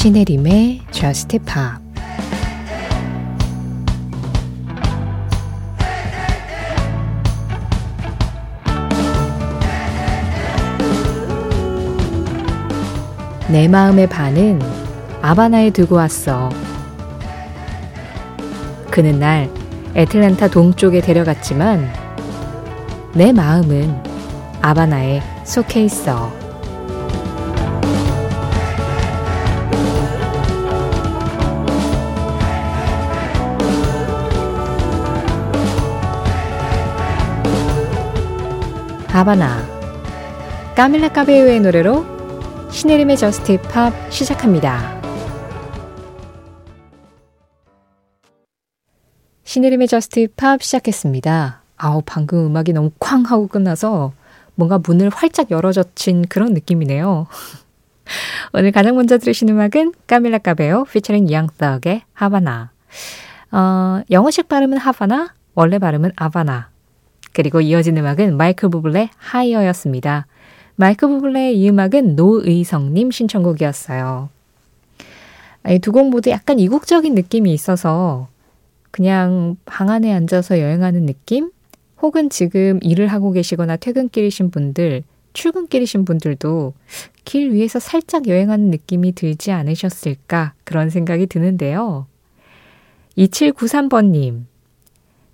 신혜림의 Just Pop 내 마음의 반은 아바나에 두고 왔어. 그는 날 애틀랜타 동쪽에 데려갔지만 내 마음은 아바나에 속해 있어. Havana 까밀라 까베요의 노래로 신혜림의 JUST POP 시작합니다. 신혜림의 JUST POP 시작했습니다. 아우 방금 음악이 너무 쾅 하고 끝나서 뭔가 문을 활짝 열어젖힌 그런 느낌이네요. 오늘 가장 먼저 들으신 음악은 까밀라 까베요 featuring Young Thug의 Havana 어, 영어식 발음은 하바나 원래 발음은 아바나 그리고 이어진 음악은 마이클 부블레 하이어였습니다. 마이클 부블레의 이 음악은 노의성님 신청곡이었어요. 두 곡 모두 약간 이국적인 느낌이 있어서 그냥 방 안에 앉아서 여행하는 느낌? 혹은 지금 일을 하고 계시거나 퇴근길이신 분들, 출근길이신 분들도 길 위에서 살짝 여행하는 느낌이 들지 않으셨을까 그런 생각이 드는데요. 2793번님,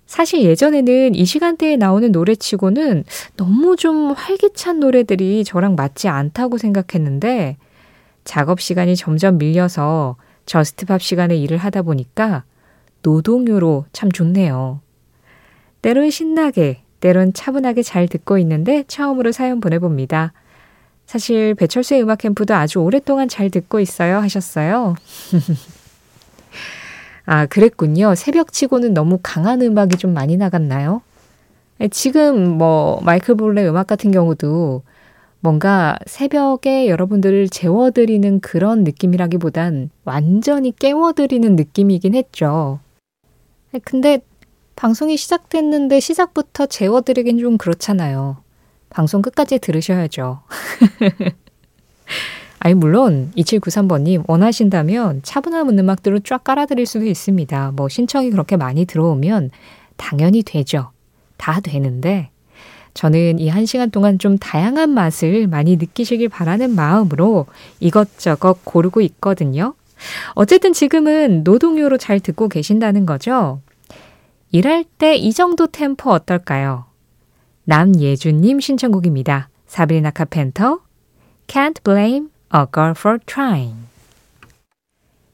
사실 예전에는 이 시간대에 나오는 노래치고는 너무 좀 활기찬 노래들이 저랑 맞지 않다고 생각했는데 작업 시간이 점점 밀려서 JUST POP 시간에 일을 하다 보니까 노동요로 참 좋네요. 때론 신나게, 때론 차분하게 잘 듣고 있는데 처음으로 사연 보내봅니다. 사실 배철수의 음악 캠프도 아주 오랫동안 잘 듣고 있어요 하셨어요. 아, 그랬군요. 새벽 치고는 너무 강한 음악이 좀 많이 나갔나요? 지금 뭐 마이클 볼레 음악 같은 경우도 뭔가 새벽에 여러분들을 재워드리는 그런 느낌이라기보단 완전히 깨워드리는 느낌이긴 했죠. 근데 방송이 시작됐는데 시작부터 재워드리긴 좀 그렇잖아요. 방송 끝까지 들으셔야죠. 아니, 물론 2793번님 원하신다면 차분한 음악들을 쫙 깔아드릴 수도 있습니다. 뭐 신청이 그렇게 많이 들어오면 당연히 되죠. 다 되는데 저는 이 한 시간 동안 좀 다양한 맛을 많이 느끼시길 바라는 마음으로 이것저것 고르고 있거든요. 어쨌든 지금은 노동요로 잘 듣고 계신다는 거죠. 일할 때 이 정도 템포 어떨까요? 남예준님 신청곡입니다. 사브리나 카펜터, Can't Blame A Girl for Trying.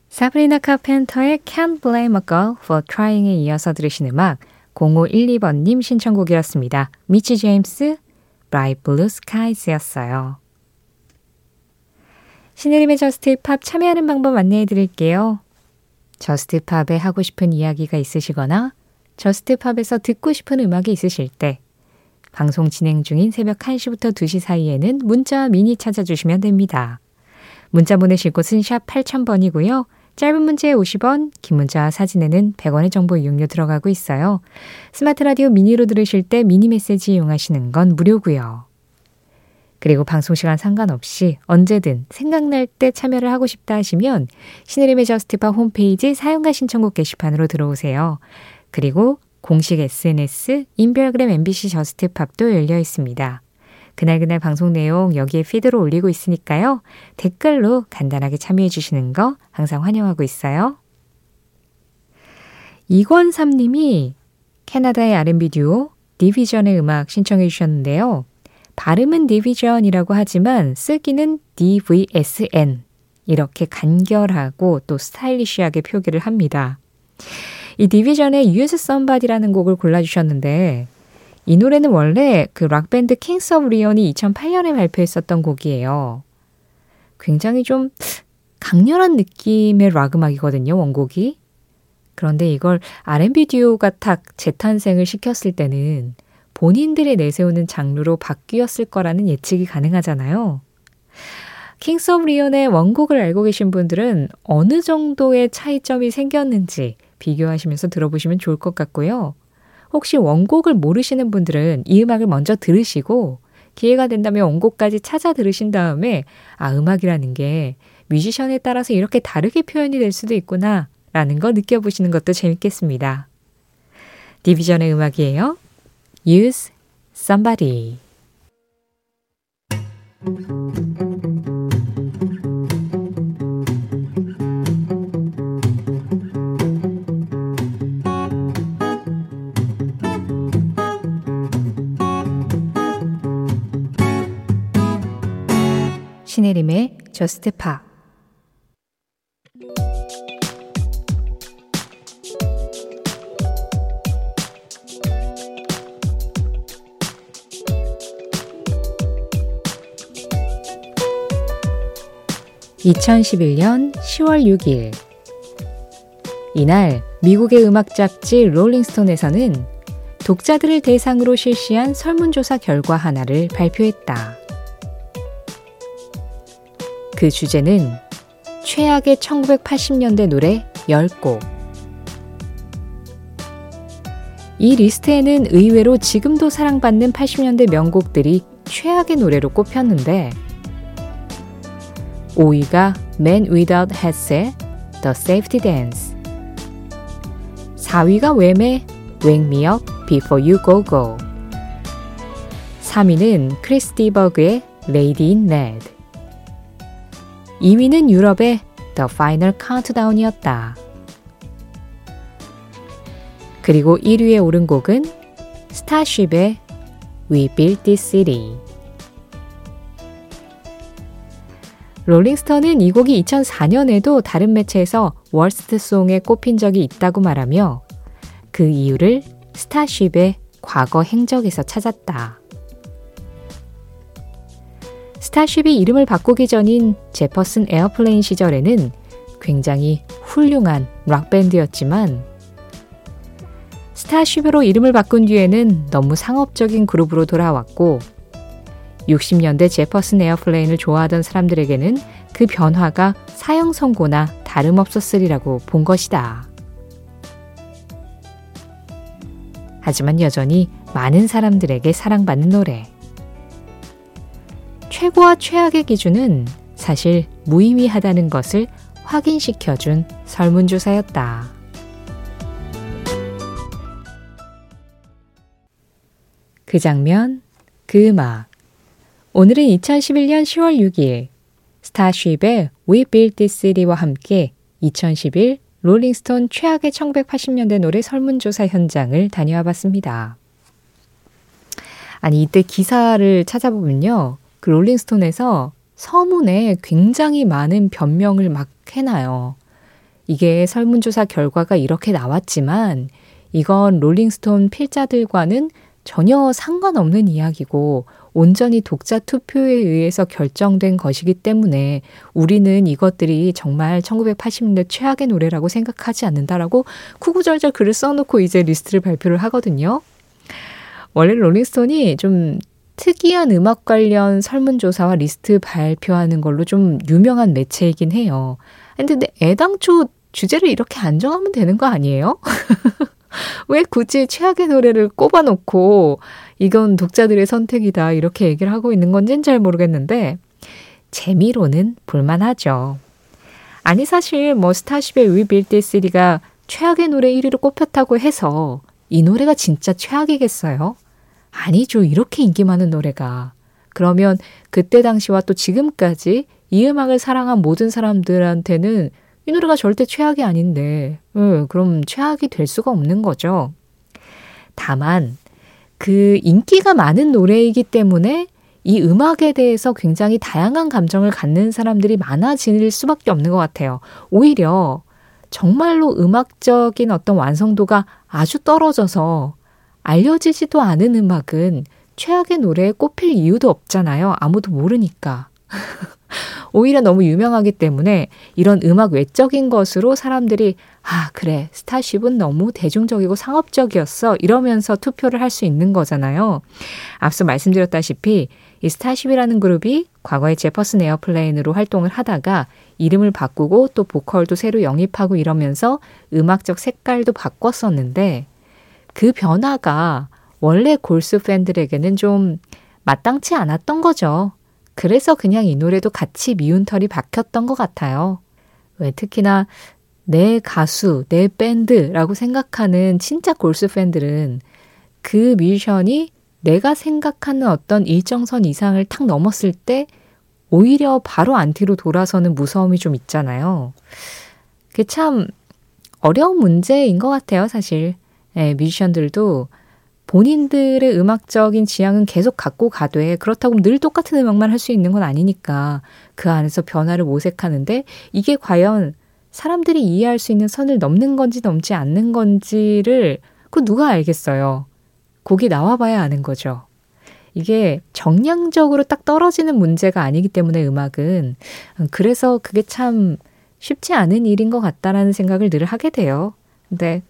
사브리나 카펜터의 Can't Blame a Girl for Trying에 이어서 들으신 음악 0512번님 신청곡이었습니다. 미치 제임스, Bright Blue Skies였어요. 신혜림의 JUST POP 참여하는 방법 안내해 드릴게요. JUST POP에 하고 싶은 이야기가 있으시거나 JUST POP에서 듣고 싶은 음악이 있으실 때 방송 진행 중인 새벽 1시부터 2시 사이에는 문자 미니 찾아주시면 됩니다. 문자 보내실 곳은 샵 8000번이고요. 짧은 문자에 50원, 긴 문자 사진에는 100원의 정보 이용료 들어가고 있어요. 스마트 라디오 미니로 들으실 때 미니 메시지 이용하시는 건 무료고요. 그리고 방송 시간 상관없이 언제든 생각날 때 참여를 하고 싶다 하시면 신혜림의 Just Pop 홈페이지 사연과 신청곡 게시판으로 들어오세요. 그리고 공식 SNS 인별그램 MBC Just Pop도 열려 있습니다. 그날그날 방송 내용 여기에 feed로 올리고 있으니까요. 댓글로 간단하게 참여해 주시는 거 항상 환영하고 있어요. 이권삼님이 캐나다의 R&B 듀오 Division의 음악 신청해 주셨는데요. 발음은 Division이라고 하지만 쓰기는 DVSN 이렇게 간결하고 또 스타일리시하게 표기를 합니다. 이 Division의 Use Somebody라는 곡을 골라주셨는데 이 노래는 원래 그 락밴드 Kings of Leon이 2008년에 발표했었던 곡이에요. 굉장히 좀 강렬한 느낌의 락 음악이거든요, 원곡이. 그런데 이걸 R&B 듀오가 탁 재탄생을 시켰을 때는 본인들이 내세우는 장르로 바뀌었을 거라는 예측이 가능하잖아요. Kings of Leon의 원곡을 알고 계신 분들은 어느 정도의 차이점이 생겼는지 비교하시면서 들어보시면 좋을 것 같고요. 혹시 원곡을 모르시는 분들은 이 음악을 먼저 들으시고 기회가 된다면 원곡까지 찾아 들으신 다음에 아, 음악이라는 게 뮤지션에 따라서 이렇게 다르게 표현이 될 수도 있구나 라는 거 느껴보시는 것도 재밌겠습니다. Division의 음악이에요. Use Somebody 신혜림의 저스트 파 2011년 10월 6일 이날 미국의 음악 잡지 롤링스톤에서는 독자들을 대상으로 실시한 설문조사 결과 하나를 발표했다. 그 주제는 최악의 1980년대 노래 10곡. 이 리스트에는 의외로 지금도 사랑받는 80년대 명곡들이 최악의 노래로 꼽혔는데 5위가 Man Without Hat의 The Safety Dance 4위가 웸의 Wake Me Up Before You Go Go 3위는 크리스 디버그의 Lady in Red 2위는 유럽의 The Final Countdown이었다. 그리고 1위에 오른 곡은 스타쉽의 We Built This City Rolling Stone은 이 곡이 2004년에도 다른 매체에서 worst song에 꼽힌 적이 있다고 말하며 그 이유를 Starship의 과거 행적에서 찾았다. Starship이 이름을 바꾸기 전인 Jefferson Airplane 시절에는 굉장히 훌륭한 락밴드였지만 Starship으로 이름을 바꾼 뒤에는 너무 상업적인 그룹으로 돌아왔고 60년대 Jefferson Airplane을 좋아하던 사람들에게는 그 변화가 사형 선고나 다름없었으리라고 본 것이다. 하지만 여전히 많은 사람들에게 사랑받는 노래. 최고와 최악의 기준은 사실 무의미하다는 것을 확인시켜준 설문조사였다. 그 장면, 그 음악. 오늘은 2011년 10월 6일 스타쉽의 We Built This City와 함께 2011 롤링스톤 최악의 1980년대 노래 설문조사 현장을 다녀와 봤습니다. 아니, 이때 기사를 찾아보면요. 그 롤링스톤에서 서문에 굉장히 많은 변명을 막 해놔요. 이게 설문조사 결과가 이렇게 나왔지만 이건 Rolling Stone 필자들과는 전혀 상관없는 이야기고 온전히 독자 투표에 의해서 결정된 것이기 때문에 우리는 이것들이 정말 1980년대 최악의 노래라고 생각하지 않는다라고 구구절절 글을 써놓고 이제 리스트를 발표를 하거든요. 원래 Rolling Stone이 좀 특이한 음악 관련 설문조사와 리스트 발표하는 걸로 좀 유명한 매체이긴 해요. 근데 애당초 주제를 이렇게 안 정하면 되는 거 아니에요? 왜 굳이 최악의 노래를 꼽아놓고 이건 독자들의 선택이다 이렇게 얘기를 하고 있는 건지는 잘 모르겠는데 재미로는 볼만하죠. 아니 사실 뭐 스타쉽의 위빌드 3가 최악의 노래 1위로 꼽혔다고 해서 이 노래가 진짜 최악이겠어요? 아니죠. 이렇게 인기 많은 노래가. 그러면 그때 당시와 또 지금까지 이 음악을 사랑한 모든 사람들한테는 이 노래가 절대 최악이 아닌데, 음, 그럼 최악이 될 수가 없는 거죠. 다만, 그 인기가 많은 노래이기 때문에 이 음악에 대해서 굉장히 다양한 감정을 갖는 사람들이 많아질 수밖에 없는 것 같아요. 오히려 정말로 음악적인 어떤 완성도가 아주 떨어져서 알려지지도 않은 음악은 최악의 노래에 꼽힐 이유도 없잖아요. 아무도 모르니까. 오히려 너무 유명하기 때문에 이런 음악 외적인 것으로 사람들이 아, 그래. Starship은 너무 대중적이고 상업적이었어. 이러면서 투표를 할 수 있는 거잖아요. 앞서 말씀드렸다시피 이 Starship이라는 그룹이 과거에 Jefferson Airplane으로 활동을 하다가 이름을 바꾸고 또 보컬도 새로 영입하고 이러면서 음악적 색깔도 바꿨었는데 그 변화가 원래 골수 팬들에게는 좀 마땅치 않았던 거죠. 그래서 그냥 이 노래도 같이 미운 털이 박혔던 것 같아요. 왜 특히나 내 가수, 내 밴드라고 생각하는 진짜 골수 팬들은 그 뮤지션이 내가 생각하는 어떤 일정선 이상을 탁 넘었을 때 오히려 바로 안티로 돌아서는 무서움이 좀 있잖아요. 그게 참 어려운 문제인 것 같아요, 사실. 예, 뮤지션들도 본인들의 음악적인 지향은 계속 갖고 가되 그렇다고 늘 똑같은 음악만 할 수 있는 건 아니니까 그 안에서 변화를 모색하는데 이게 과연 사람들이 이해할 수 있는 선을 넘는 건지 넘지 않는 건지를 그 누가 알겠어요. 곡이 나와봐야 아는 거죠. 이게 정량적으로 딱 떨어지는 문제가 아니기 때문에 음악은 그래서 그게 참 쉽지 않은 일인 것 같다라는 생각을 늘 하게 돼요. 근데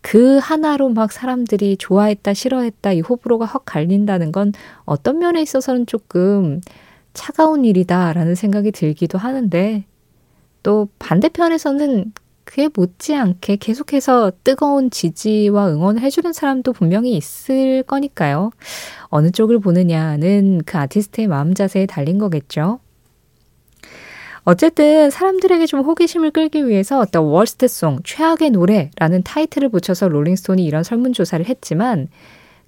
그 하나로 막 사람들이 좋아했다, 싫어했다, 이 호불호가 확 갈린다는 건 어떤 면에 있어서는 조금 차가운 일이다라는 생각이 들기도 하는데 또 반대편에서는 그에 못지않게 계속해서 뜨거운 지지와 응원을 해주는 사람도 분명히 있을 거니까요. 어느 쪽을 보느냐는 그 아티스트의 마음 자세에 달린 거겠죠. 어쨌든 사람들에게 좀 호기심을 끌기 위해서 The Worst Song, 최악의 노래라는 타이틀을 붙여서 롤링스톤이 이런 설문조사를 했지만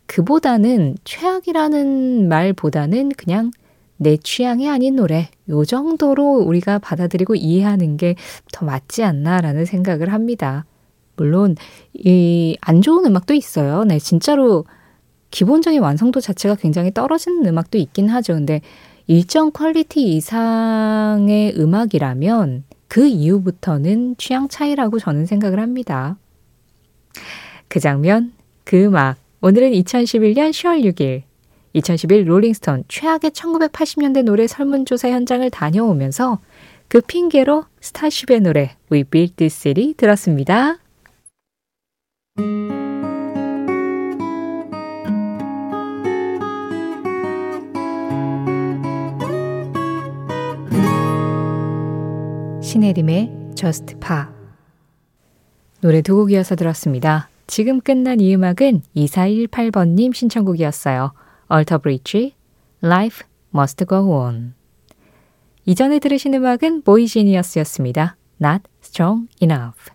그보다는 최악이라는 말보다는 그냥 내 취향이 아닌 노래, 요 정도로 우리가 받아들이고 이해하는 게 더 맞지 않나라는 생각을 합니다. 물론, 이 안 좋은 음악도 있어요. 네, 진짜로 기본적인 완성도 자체가 굉장히 떨어지는 음악도 있긴 하죠. 근데 일정 quality 이상의 음악이라면 그 이후부터는 취향 차이라고 저는 생각을 합니다. 그 장면, 그 음악. 오늘은 2011년 10월 6일 2011 Rolling Stone 최악의 1980년대 노래 설문조사 현장을 다녀오면서 그 핑계로 Starship의 노래 We Built This City 들었습니다. 신혜림의 Just Pa 노래 두 곡이어서 들었습니다. 지금 끝난 이 음악은 2418번님 신청곡이었어요. Alter Bridge, Life Must Go On 이전에 들으신 음악은 보이지니어스였습니다. Not Strong Enough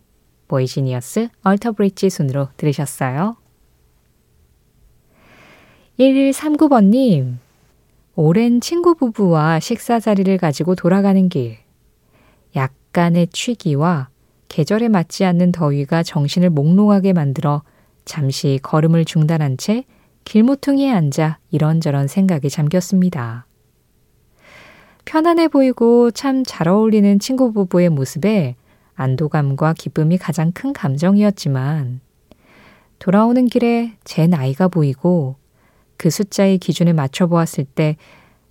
보이지니어스, Alter Bridge 순으로 들으셨어요. 1139번님 오랜 친구 부부와 식사 자리를 가지고 돌아가는 길 약간의 취기와 계절에 맞지 않는 더위가 정신을 몽롱하게 만들어 잠시 걸음을 중단한 채 길모퉁이에 앉아 이런저런 생각에 잠겼습니다. 편안해 보이고 참 잘 어울리는 친구 부부의 모습에 안도감과 기쁨이 가장 큰 감정이었지만 돌아오는 길에 제 나이가 보이고 그 숫자의 기준에 맞춰 보았을 때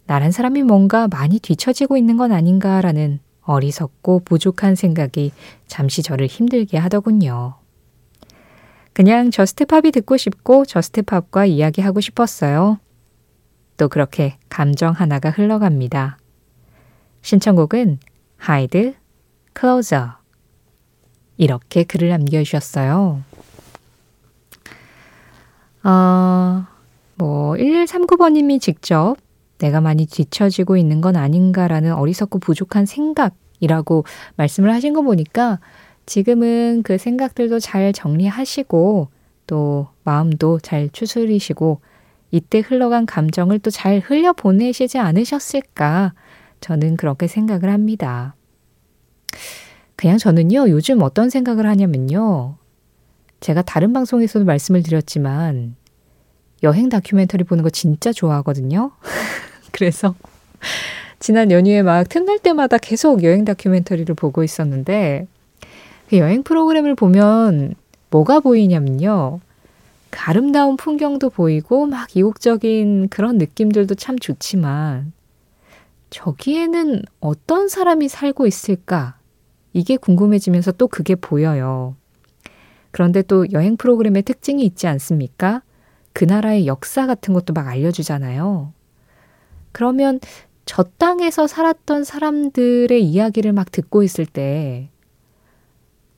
나란 사람이 뭔가 많이 뒤처지고 있는 건 아닌가라는 어리석고 부족한 생각이 잠시 저를 힘들게 하더군요. 그냥 Just Pop이 듣고 싶고 Just Pop과 이야기하고 싶었어요. 또 그렇게 감정 하나가 흘러갑니다. 신청곡은 Hide, Closer 이렇게 글을 남겨주셨어요. 어, 뭐 1139번님이 직접 내가 많이 뒤처지고 있는 건 아닌가라는 어리석고 부족한 생각이라고 말씀을 하신 거 보니까 지금은 그 생각들도 잘 정리하시고 또 마음도 잘 추스리시고 이때 흘러간 감정을 또 잘 흘려보내시지 않으셨을까 저는 그렇게 생각을 합니다. 그냥 저는요, 요즘 어떤 생각을 하냐면요. 제가 다른 방송에서도 말씀을 드렸지만, 여행 다큐멘터리 보는 거 진짜 좋아하거든요. 그래서 지난 연휴에 막 틈날 때마다 계속 여행 다큐멘터리를 보고 있었는데, 그 여행 프로그램을 보면 뭐가 보이냐면요. 그 아름다운 풍경도 보이고 막 이국적인 그런 느낌들도 참 좋지만 저기에는 어떤 사람이 살고 있을까? 이게 궁금해지면서 또 그게 보여요. 그런데 또 여행 프로그램의 특징이 있지 않습니까? 그 나라의 역사 같은 것도 막 알려주잖아요. 그러면 저 땅에서 살았던 사람들의 이야기를 막 듣고 있을 때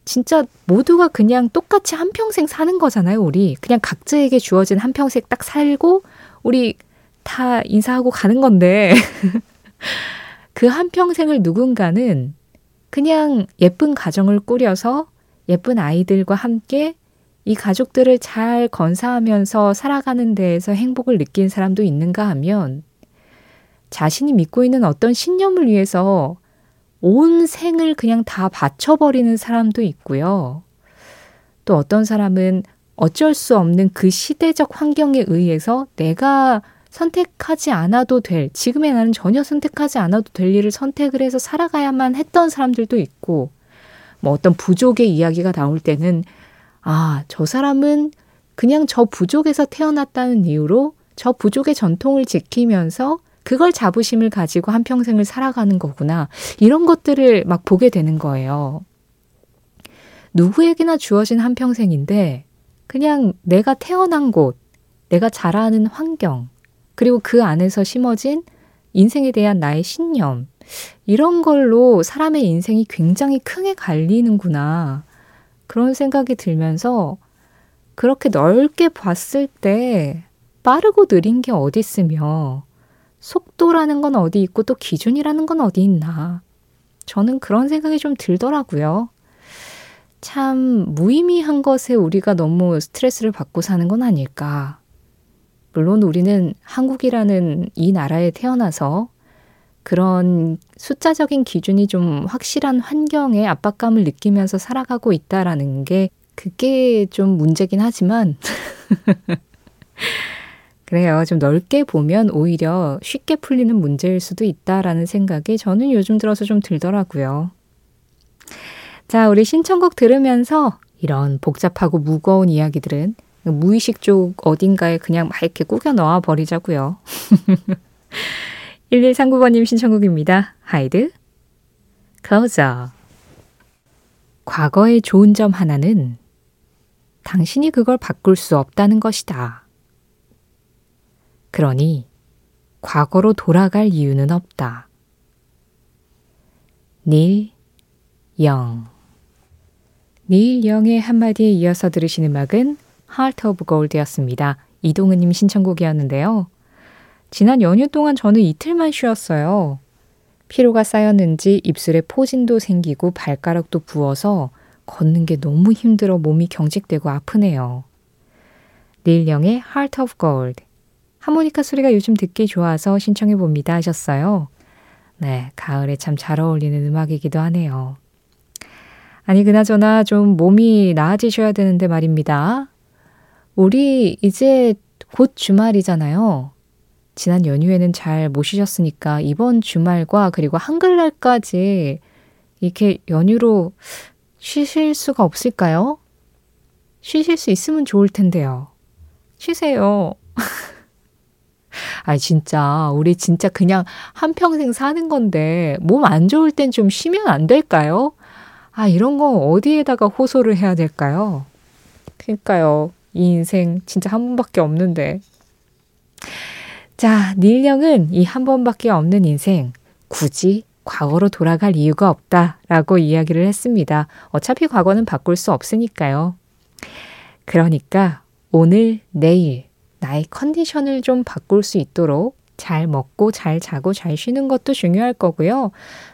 진짜 모두가 그냥 똑같이 한평생 사는 거잖아요, 우리. 그냥 각자에게 주어진 한평생 딱 살고, 우리 다 인사하고 가는 건데. 그 한평생을 누군가는 그냥 예쁜 가정을 꾸려서 예쁜 아이들과 함께 이 가족들을 잘 건사하면서 살아가는 데에서 행복을 느낀 사람도 있는가 하면 자신이 믿고 있는 어떤 신념을 위해서 온 생을 그냥 다 바쳐버리는 사람도 있고요. 또 어떤 사람은 어쩔 수 없는 그 시대적 환경에 의해서 내가 선택하지 않아도 될, 지금의 나는 전혀 선택하지 않아도 될 일을 선택을 해서 살아가야만 했던 사람들도 있고, 뭐 어떤 부족의 이야기가 나올 때는, 아, 저 사람은 그냥 저 부족에서 태어났다는 이유로 저 부족의 전통을 지키면서 그걸 자부심을 가지고 한평생을 살아가는 거구나. 이런 것들을 막 보게 되는 거예요. 누구에게나 주어진 한평생인데, 그냥 내가 태어난 곳, 내가 자라는 환경, 그리고 그 안에서 심어진 인생에 대한 나의 신념, 이런 걸로 사람의 인생이 굉장히 크게 갈리는구나. 그런 생각이 들면서 그렇게 넓게 봤을 때 빠르고 느린 게 어디 있으며 속도라는 건 어디 있고 또 기준이라는 건 어디 있나. 저는 그런 생각이 좀 들더라고요. 참 무의미한 것에 우리가 너무 스트레스를 받고 사는 건 아닐까. 물론 우리는 한국이라는 이 나라에 태어나서 그런 숫자적인 기준이 좀 확실한 환경에 압박감을 느끼면서 살아가고 있다라는 게 그게 좀 문제긴 하지만 그래요. 좀 넓게 보면 오히려 쉽게 풀리는 문제일 수도 있다라는 생각이 저는 요즘 들어서 좀 들더라고요. 자, 우리 신청곡 들으면서 이런 복잡하고 무거운 이야기들은 무의식 쪽 어딘가에 그냥 막 이렇게 꾸겨 넣어 버리자고요. 1139번님 신청곡입니다. 하이드, closer. 과거의 좋은 점 하나는 당신이 그걸 바꿀 수 없다는 것이다. 그러니 과거로 돌아갈 이유는 없다. 닐 영. 닐 영의 한마디에 이어서 들으신 음악은 Heart of Gold였습니다. 이동은님 신청곡이었는데요. 지난 연휴 동안 저는 이틀만 쉬었어요. 피로가 쌓였는지 입술에 포진도 생기고 발가락도 부어서 걷는 게 너무 힘들어 몸이 경직되고 아프네요. 닐 영의 Heart of Gold. 하모니카 소리가 요즘 듣기 좋아서 신청해 봅니다 하셨어요. 네, 가을에 참 잘 어울리는 음악이기도 하네요. 아니, 그나저나 좀 몸이 나아지셔야 되는데 말입니다. 우리 이제 곧 주말이잖아요. 지난 연휴에는 잘 못 쉬셨으니까 이번 주말과 그리고 한글날까지 이렇게 연휴로 쉬실 수가 없을까요? 쉬실 수 있으면 좋을 텐데요. 쉬세요. 아, 진짜, 우리 진짜 그냥 한평생 사는 건데, 몸 안 좋을 땐 좀 쉬면 안 될까요? 아, 이런 거 어디에다가 호소를 해야 될까요? 그니까요. 이 인생 진짜 한 번밖에 없는데. 자, 닐령은 이 한 번밖에 없는 인생, 굳이 과거로 돌아갈 이유가 없다 라고 이야기를 했습니다. 어차피 과거는 바꿀 수 없으니까요. 그러니까 오늘, 내일, 나의 컨디션을 좀 바꿀 수 있도록 잘 먹고 잘 자고 잘 쉬는 것도 중요할 거고요.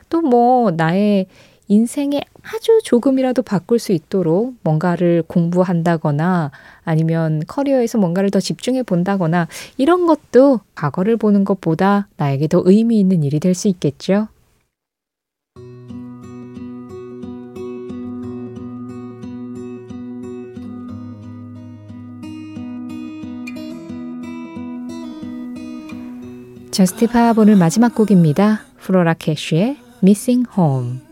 또 뭐 나의 인생에 아주 조금이라도 바꿀 수 있도록 뭔가를 공부한다거나 아니면 커리어에서 뭔가를 더 집중해 본다거나 이런 것도 과거를 보는 것보다 나에게 더 의미 있는 일이 될 수 있겠죠. 저스티팝 오늘 마지막 곡입니다. 프로라 캐쉬의 Missing Home.